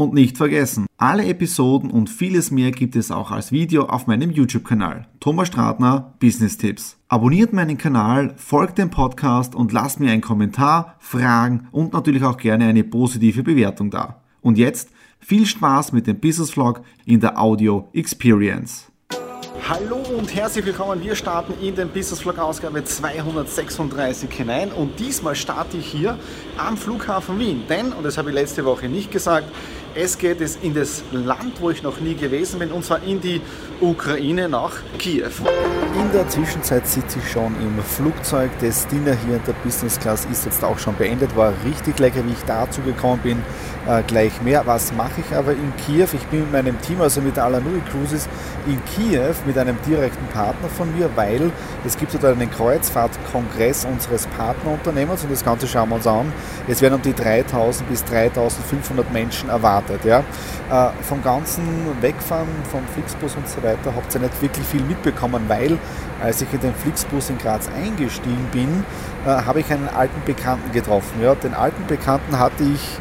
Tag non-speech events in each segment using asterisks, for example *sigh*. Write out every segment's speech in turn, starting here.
Und nicht vergessen, alle Episoden und vieles mehr gibt es auch als Video auf meinem YouTube-Kanal. Thomas Stratner, Business Tipps. Abonniert meinen Kanal, folgt dem Podcast und lasst mir einen Kommentar, Fragen und natürlich auch gerne eine positive Bewertung da. Und jetzt viel Spaß mit dem Business Vlog in der Audio Experience. Hallo und herzlich willkommen. Wir starten in den Business Vlog Ausgabe 236 hinein und diesmal starte ich hier am Flughafen Wien. Denn, und das habe ich letzte Woche nicht gesagt, es geht in das Land, wo ich noch nie gewesen bin, und zwar in die Ukraine nach Kiew. In der Zwischenzeit sitze ich schon im Flugzeug. Das Dinner hier in der Business Class ist jetzt auch schon beendet. War richtig lecker, wie ich dazu gekommen bin. Äh, gleich mehr. Was mache ich aber in Kiew? Ich bin mit meinem Team, also mit Alanui Cruises, in Kiew mit einem direkten Partner von mir, weil es gibt dort einen Kreuzfahrtkongress unseres Partnerunternehmens und das Ganze schauen wir uns an. Es werden um die 3000 bis 3500 Menschen erwartet. Ja. Äh, vom ganzen Wegfahren, vom Flixbus und so weiter, habt ihr nicht wirklich viel mitbekommen, weil als ich in den Flixbus in Graz eingestiegen bin, äh, habe ich einen alten Bekannten getroffen. Ja. Den alten Bekannten hatte ich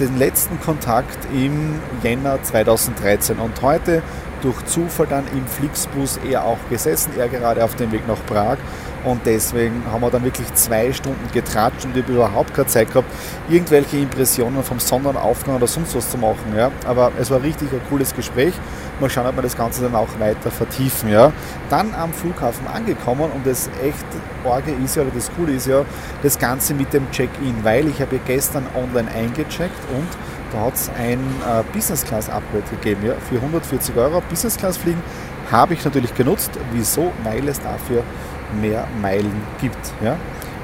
den letzten Kontakt im Jänner 2013 und heute durch Zufall dann im Flixbus er auch gesessen, er gerade auf dem Weg nach Prag und deswegen haben wir dann wirklich zwei Stunden getratscht und ich habe überhaupt keine Zeit gehabt, irgendwelche Impressionen vom Sonnenaufgang oder sonst was zu machen. Ja. Aber es war richtig ein cooles Gespräch. Mal schauen, ob wir das Ganze dann auch weiter vertiefen. Ja. Dann am Flughafen angekommen und das echt Orge ist ja, oder das Coole ist ja, das Ganze mit dem Check-in, weil ich habe gestern online eingecheckt und da hat es ein äh, Business Class Upgrade gegeben. Ja. Für 140 Euro Business Class fliegen habe ich natürlich genutzt. Wieso? Weil es dafür mehr Meilen gibt. Ja?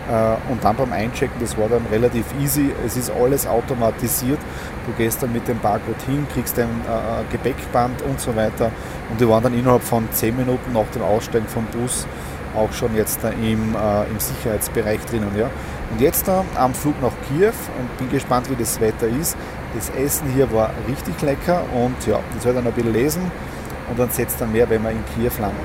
Äh, und dann beim Einchecken, das war dann relativ easy. Es ist alles automatisiert. Du gehst dann mit dem Barcode hin, kriegst dein äh, Gepäckband und so weiter. Und die waren dann innerhalb von 10 Minuten nach dem Aussteigen vom Bus auch schon jetzt im, äh, im Sicherheitsbereich drinnen. Ja. Und jetzt da am Flug nach Kiew und bin gespannt, wie das Wetter ist. Das Essen hier war richtig lecker und ja, das ich dann ein bisschen lesen und dann setzt dann mehr, wenn wir in Kiew landen.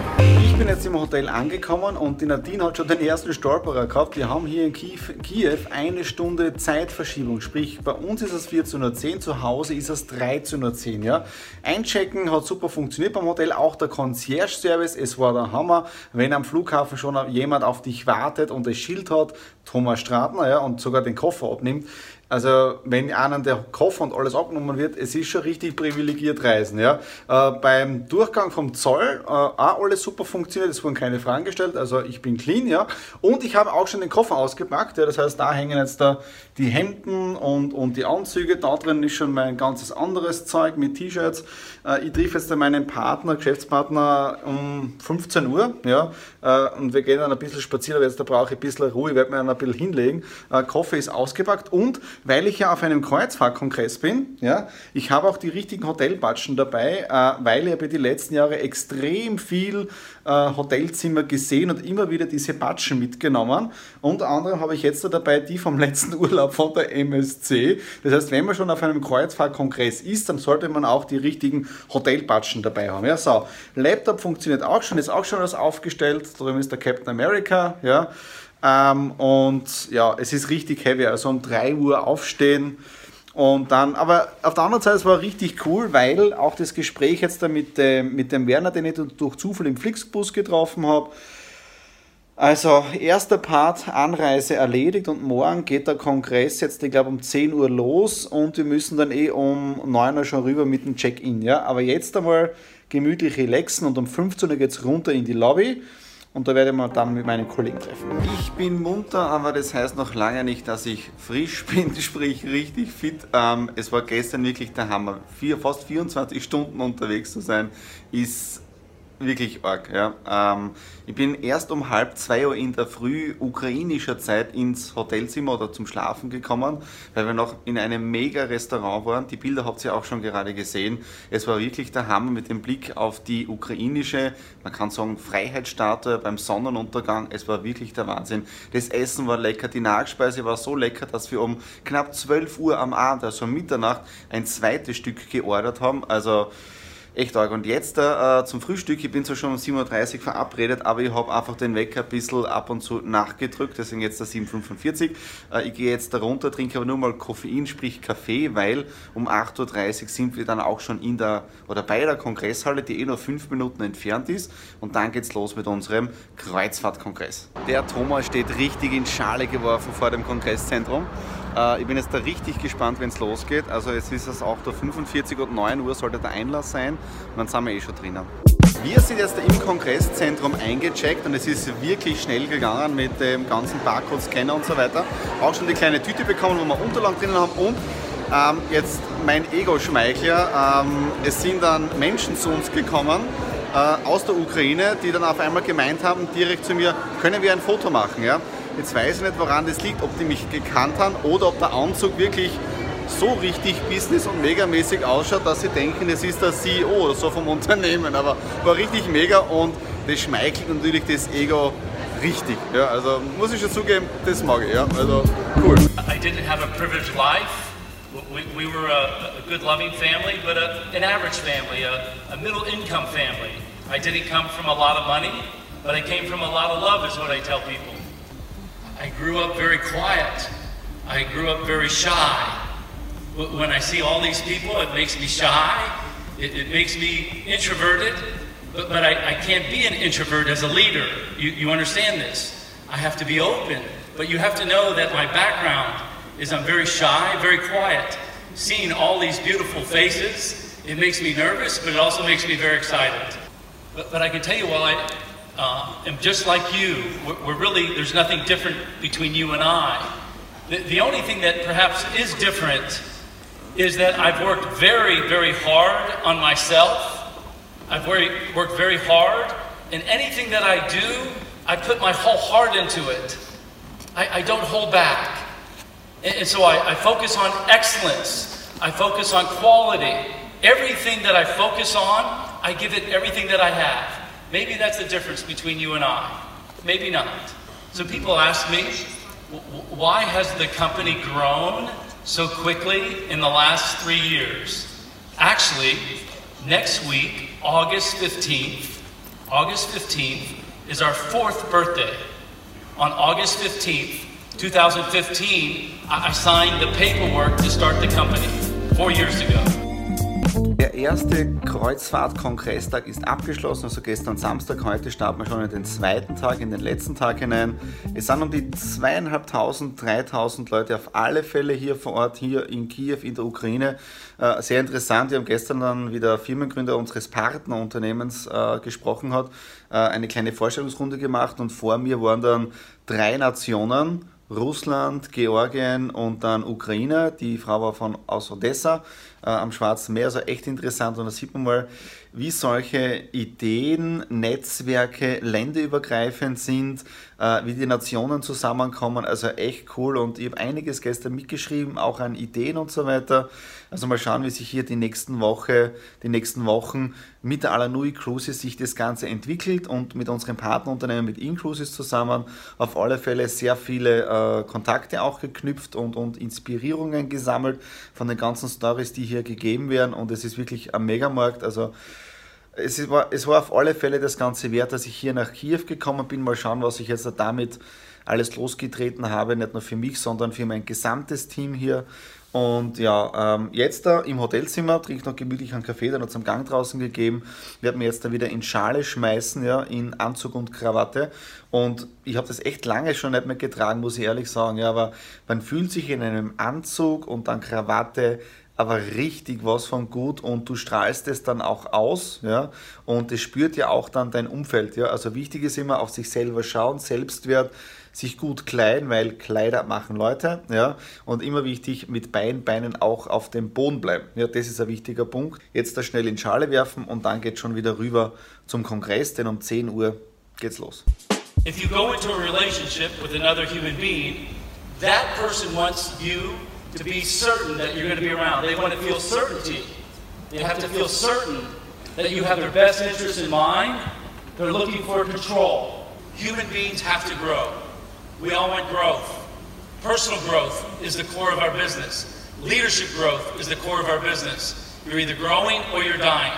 Ich bin jetzt im Hotel angekommen und die Nadine hat schon den ersten Stolperer gehabt. Wir haben hier in Kiew, Kiew eine Stunde Zeitverschiebung, sprich bei uns ist es 14.10 Uhr, zu Hause ist es 13.10 Uhr. Ja. Einchecken hat super funktioniert beim Hotel, auch der Concierge-Service, es war der Hammer. Wenn am Flughafen schon jemand auf dich wartet und das Schild hat, Thomas Stratner, ja, und sogar den Koffer abnimmt, also wenn einem der Koffer und alles abgenommen wird, es ist schon richtig privilegiert reisen. Ja. Äh, beim Durchgang vom Zoll äh, auch alles super funktioniert, es wurden keine Fragen gestellt, also ich bin clean, ja. Und ich habe auch schon den Koffer ausgepackt, ja, das heißt, da hängen jetzt da die Hemden und, und die Anzüge, da drin ist schon mein ganzes anderes Zeug mit T-Shirts. Äh, ich treffe jetzt meinen Partner, Geschäftspartner um 15 Uhr, ja, äh, und wir gehen dann ein bisschen spazieren, aber jetzt da brauche ich ein bisschen Ruhe, ich werde mir dann ein bisschen hinlegen. Äh, Koffer ist ausgepackt und weil ich ja auf einem Kreuzfahrtkongress bin, ja, ich habe auch die richtigen Hotelbatschen dabei, äh, weil ich habe die letzten Jahre extrem viel äh, Hotelzimmer gesehen und immer wieder diese Batschen mitgenommen. Unter anderem habe ich jetzt da dabei die vom letzten *laughs* Urlaub von der MSC. Das heißt, wenn man schon auf einem Kreuzfahrtkongress ist, dann sollte man auch die richtigen Hotelbatschen dabei haben. Ja, so. Laptop funktioniert auch schon, ist auch schon alles aufgestellt. Drüben ist der Captain America, ja. Ähm, und ja, es ist richtig heavy. Also um 3 Uhr aufstehen. Und dann, aber auf der anderen Seite, es war richtig cool, weil auch das Gespräch jetzt da mit, äh, mit dem Werner, den ich durch Zufall im Flixbus getroffen habe, also, erster Part, Anreise erledigt und morgen geht der Kongress jetzt, ich glaube, um 10 Uhr los und wir müssen dann eh um 9 Uhr schon rüber mit dem Check-in. Ja? Aber jetzt einmal gemütlich relaxen und um 15 Uhr geht es runter in die Lobby und da werde ich mal dann mit meinen Kollegen treffen. Ich bin munter, aber das heißt noch lange nicht, dass ich frisch *laughs* bin, sprich richtig fit. Ähm, es war gestern wirklich der Hammer. Vier, fast 24 Stunden unterwegs zu sein, ist wirklich arg. Ja. Ähm, ich bin erst um halb zwei Uhr in der Früh ukrainischer Zeit ins Hotelzimmer oder zum Schlafen gekommen, weil wir noch in einem mega Restaurant waren. Die Bilder habt ihr auch schon gerade gesehen. Es war wirklich der Hammer mit dem Blick auf die ukrainische, man kann sagen, Freiheitsstatue beim Sonnenuntergang. Es war wirklich der Wahnsinn. Das Essen war lecker, die Nachspeise war so lecker, dass wir um knapp 12 Uhr am Abend, also Mitternacht, ein zweites Stück geordert haben. Also echt arg. Und jetzt äh, zum Frühstück, ich bin zwar schon um 7.30 Uhr verabredet, aber ich habe einfach den Wecker ein bisschen ab und zu nachgedrückt, deswegen jetzt der 7.45 Uhr. Äh, ich gehe jetzt da runter, trinke aber nur mal Koffein, sprich Kaffee, weil um 8.30 Uhr sind wir dann auch schon in der oder bei der Kongresshalle, die eh nur fünf Minuten entfernt ist. Und dann geht's los mit unserem Kreuzfahrtkongress. Der Thomas steht richtig in Schale geworfen vor dem Kongresszentrum. Äh, ich bin jetzt da richtig gespannt, wenn es losgeht. Also jetzt ist es auch der 45 und 9 Uhr sollte der Einlass sein. Und dann sind wir eh schon drinnen. Wir sind jetzt im Kongresszentrum eingecheckt und es ist wirklich schnell gegangen mit dem ganzen Barcode-Scanner und so weiter. Auch schon die kleine Tüte bekommen, wo wir Unterlagen drinnen haben und ähm, jetzt mein Ego-Schmeichler. Ähm, es sind dann Menschen zu uns gekommen äh, aus der Ukraine, die dann auf einmal gemeint haben, direkt zu mir, können wir ein Foto machen? Ja? Jetzt weiß ich nicht, woran das liegt, ob die mich gekannt haben oder ob der Anzug wirklich so richtig business- und megamäßig ausschaut, dass sie denken, es ist der CEO oder so vom Unternehmen. Aber war richtig mega und das schmeichelt natürlich das Ego richtig. Ja, also muss ich schon zugeben, das mag ich. Ja, also cool. I didn't have a privileged life. We, we were a, a, good loving family, but a, an average family, a, a middle income family. I didn't come from a lot of money, but I came from a lot of love is what I tell people. Grew up very quiet. I grew up very shy. When I see all these people, it makes me shy. It, it makes me introverted. But, but I, I, can't be an introvert as a leader. You, you understand this. I have to be open. But you have to know that my background is I'm very shy, very quiet. Seeing all these beautiful faces, it makes me nervous, but it also makes me very excited. But, but I can tell you, while I, uh, am just like you. We're, we're, really, there's nothing different between you and I. The, the only thing that perhaps is different is that I've worked very, very hard on myself. I've very, worked very hard. And anything that I do, I put my whole heart into it. I, I don't hold back. And, and so I, I focus on excellence. I focus on quality. Everything that I focus on, I give it everything that I have. Maybe that's the difference between you and I. Maybe not. So people ask me, why has the company grown so quickly in the last three years? Actually, next week, August 15th, August 15th is our fourth birthday. On August 15th, 2015, I signed the paperwork to start the company four years ago. Der erste Kreuzfahrt-Kongresstag ist abgeschlossen, also gestern Samstag. Heute starten wir schon in den zweiten Tag, in den letzten Tag hinein. Es sind um die zweieinhalbtausend, dreitausend Leute auf alle Fälle hier vor Ort, hier in Kiew, in der Ukraine. Äh, sehr interessant. Wir haben gestern dann, wie der Firmengründer unseres Partnerunternehmens äh, gesprochen hat, äh, eine kleine Vorstellungsrunde gemacht und vor mir waren dann drei Nationen Russland, Georgien und dann Ukraine. Die Frau war von aus Odessa äh, am Schwarzen Meer, also echt interessant und da sieht man mal, wie solche Ideen, Netzwerke länderübergreifend sind, äh, wie die Nationen zusammenkommen. Also echt cool und ich habe einiges gestern mitgeschrieben, auch an Ideen und so weiter. Also mal schauen, wie sich hier die nächsten Woche, die nächsten Wochen mit der Alanui Cruises sich das Ganze entwickelt und mit unserem Partnerunternehmen mit InCruises zusammen auf alle Fälle sehr viele äh, Kontakte auch geknüpft und, und Inspirierungen gesammelt von den ganzen Stories, die hier gegeben werden und es ist wirklich ein Megamarkt. Also es war, es war auf alle Fälle das Ganze wert, dass ich hier nach Kiew gekommen bin. Mal schauen, was ich jetzt damit alles losgetreten habe, nicht nur für mich, sondern für mein gesamtes Team hier. Und ja, ähm, jetzt da im Hotelzimmer trinke ich noch gemütlich einen Kaffee, der hat zum Gang draußen gegeben. Werde mir jetzt da wieder in Schale schmeißen, ja, in Anzug und Krawatte. Und ich habe das echt lange schon nicht mehr getragen, muss ich ehrlich sagen. Ja, aber man fühlt sich in einem Anzug und dann Krawatte aber richtig was von gut und du strahlst es dann auch aus, ja, und es spürt ja auch dann dein Umfeld, ja. Also wichtig ist immer auf sich selber schauen, Selbstwert, sich gut kleiden, weil Kleider machen Leute, ja, und immer wichtig mit Bein, Beinen auch auf dem Boden bleiben. Ja, das ist ein wichtiger Punkt. Jetzt da schnell in Schale werfen und dann geht schon wieder rüber zum Kongress, denn um 10 Uhr geht's los. If you go into a relationship with another human being, that person wants you to be certain that you're going to be around. They want to feel certainty. They have to feel certain that you have their best interest in mind. They're looking for control. Human beings have to grow. We all want growth. Personal growth is the core of our business. Leadership growth is the core of our business. You're either growing or you're dying.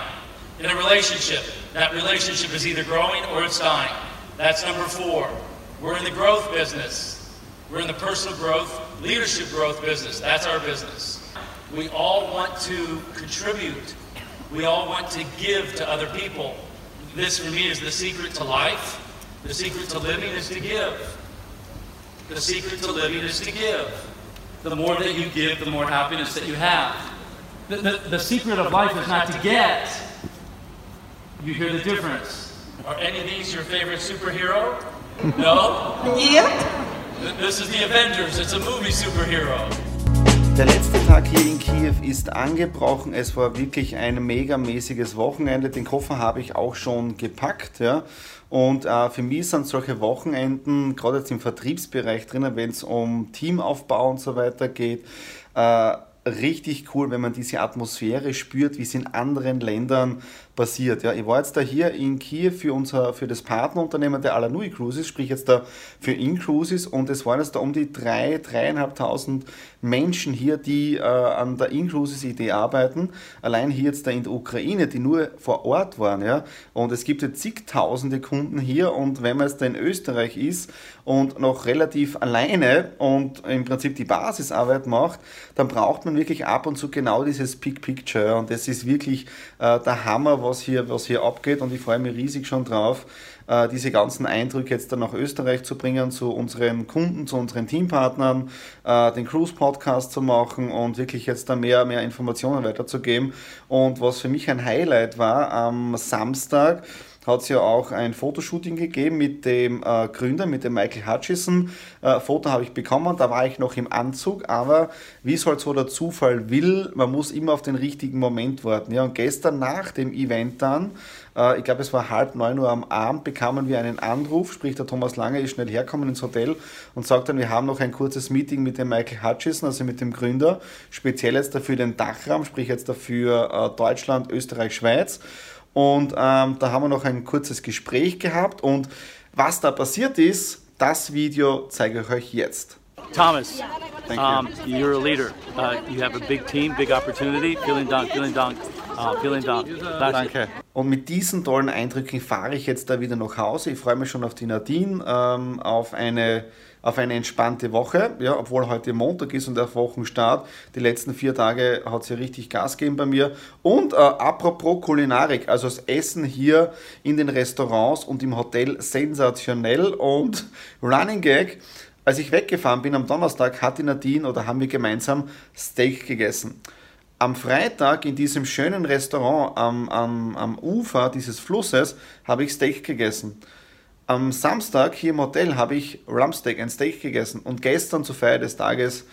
In a relationship, that relationship is either growing or it's dying. That's number four. We're in the growth business. We're in the personal growth, leadership growth business. That's our business. We all want to contribute. We all want to give to other people. This, for me, is the secret to life. The secret to living is to give. The secret to living is to give. The more that you give, the more happiness that you have. The, the, the secret of life is not to get. You hear the difference. Are any of these your favorite superhero? No? Yep. This is the Avengers. It's a movie superhero. Der letzte Tag hier in Kiew ist angebrochen. Es war wirklich ein megamäßiges Wochenende. Den Koffer habe ich auch schon gepackt. Ja. Und äh, für mich sind solche Wochenenden, gerade jetzt im Vertriebsbereich drinnen, wenn es um Teamaufbau und so weiter geht, äh, richtig cool, wenn man diese Atmosphäre spürt, wie es in anderen Ländern passiert. Ja, ich war jetzt da hier in Kiew für, unser, für das Partnerunternehmen der Alanui Cruises, sprich jetzt da für InCruises und es waren jetzt da um die 3.000, 3.500 Menschen hier, die äh, an der InCruises-Idee arbeiten. Allein hier jetzt da in der Ukraine, die nur vor Ort waren. Ja, und es gibt jetzt zigtausende Kunden hier und wenn man jetzt da in Österreich ist und noch relativ alleine und im Prinzip die Basisarbeit macht, dann braucht man wirklich ab und zu genau dieses Big Picture und das ist wirklich äh, der Hammer, was hier, was hier abgeht und ich freue mich riesig schon drauf, äh, diese ganzen Eindrücke jetzt dann nach Österreich zu bringen, zu unseren Kunden, zu unseren Teampartnern, äh, den Cruise-Podcast zu machen und wirklich jetzt da mehr, mehr Informationen weiterzugeben. Und was für mich ein Highlight war, am Samstag hat es ja auch ein Fotoshooting gegeben mit dem äh, Gründer, mit dem Michael Hutchison. Äh, Foto habe ich bekommen, da war ich noch im Anzug, aber wie es halt so der Zufall will, man muss immer auf den richtigen Moment warten. Ja, und gestern nach dem Event dann, äh, ich glaube es war halb neun Uhr am Abend, bekamen wir einen Anruf, sprich der Thomas Lange ist schnell herkommen ins Hotel und sagt dann, wir haben noch ein kurzes Meeting mit dem Michael Hutchison, also mit dem Gründer, speziell jetzt dafür den Dachraum, sprich jetzt dafür äh, Deutschland, Österreich, Schweiz. Und ähm, da haben wir noch ein kurzes Gespräch gehabt. Und was da passiert ist, das Video zeige ich euch jetzt. Thomas, Thank you. Um, you're a leader. Uh, you have a big team, big opportunity. Vielen Dank, vielen Dank. Uh, vielen Dank. Danke. Und mit diesen tollen Eindrücken fahre ich jetzt da wieder nach Hause. Ich freue mich schon auf die Nadine, ähm, auf eine auf eine entspannte Woche, ja, obwohl heute Montag ist und der Wochenstart. Die letzten vier Tage hat sie richtig Gas gegeben bei mir. Und äh, apropos Kulinarik, also das Essen hier in den Restaurants und im Hotel sensationell und *laughs* Running Gag. Als ich weggefahren bin am Donnerstag, hat die Nadine oder haben wir gemeinsam Steak gegessen. Am Freitag in diesem schönen Restaurant am, am, am Ufer dieses Flusses habe ich Steak gegessen. Am Samstag hier im Hotel habe ich Rumpsteak, ein Steak gegessen und gestern zur Feier des Tages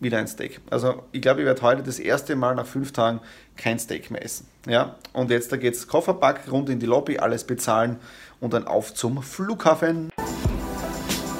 wieder ein Steak. Also ich glaube, ich werde heute das erste Mal nach fünf Tagen kein Steak mehr essen. Ja? Und jetzt da geht es Kofferpack rund in die Lobby, alles bezahlen und dann auf zum Flughafen.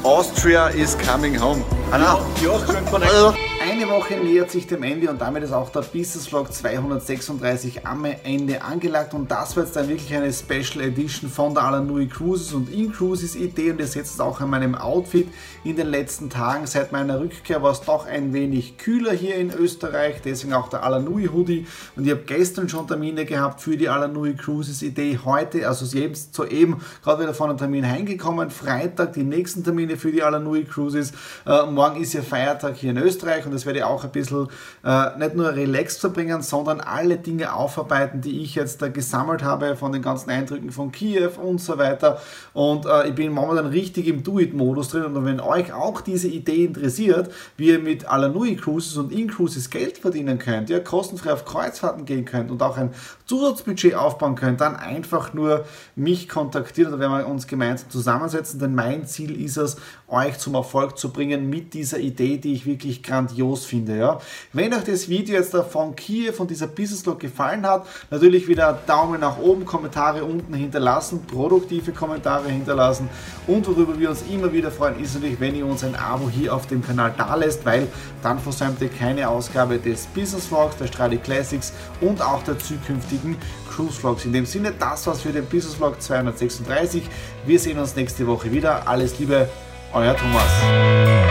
Austria is coming home. Anna, ja, eine Woche nähert sich dem Ende und damit ist auch der Business Vlog 236 am Ende angelagt und das wird jetzt dann wirklich eine Special Edition von der Alanui Cruises und In Cruises Idee und ihr seht es auch an meinem Outfit in den letzten Tagen. Seit meiner Rückkehr war es doch ein wenig kühler hier in Österreich, deswegen auch der Alanui Hoodie und ich habe gestern schon Termine gehabt für die Alanui Cruises Idee. Heute, also soeben, gerade wieder von einem Termin heimgekommen, Freitag die nächsten Termine für die Alanui Cruises. Äh, morgen ist ja Feiertag hier in Österreich und das werde ich auch ein bisschen äh, nicht nur relaxed verbringen, sondern alle Dinge aufarbeiten, die ich jetzt da gesammelt habe von den ganzen Eindrücken von Kiew und so weiter. Und äh, ich bin momentan richtig im Do-It-Modus drin. Und wenn euch auch diese Idee interessiert, wie ihr mit Alanui Cruises und In-Cruises Geld verdienen könnt, ja, kostenfrei auf Kreuzfahrten gehen könnt und auch ein Zusatzbudget aufbauen könnt, dann einfach nur mich kontaktieren oder werden wir uns gemeinsam zusammensetzen, denn mein Ziel ist es, euch zum Erfolg zu bringen mit dieser Idee, die ich wirklich grandios finde. Ja. Wenn euch das Video jetzt von Kiew, von dieser Business Log gefallen hat, natürlich wieder Daumen nach oben, Kommentare unten hinterlassen, produktive Kommentare hinterlassen und worüber wir uns immer wieder freuen, ist natürlich, wenn ihr uns ein Abo hier auf dem Kanal da lässt, weil dann versäumt ihr keine Ausgabe des Business Vlogs, der Stradi Classics und auch der zukünftigen Cruise Vlogs. In dem Sinne, das war's für den Business Vlog 236. Wir sehen uns nächste Woche wieder. Alles Liebe, euer Thomas.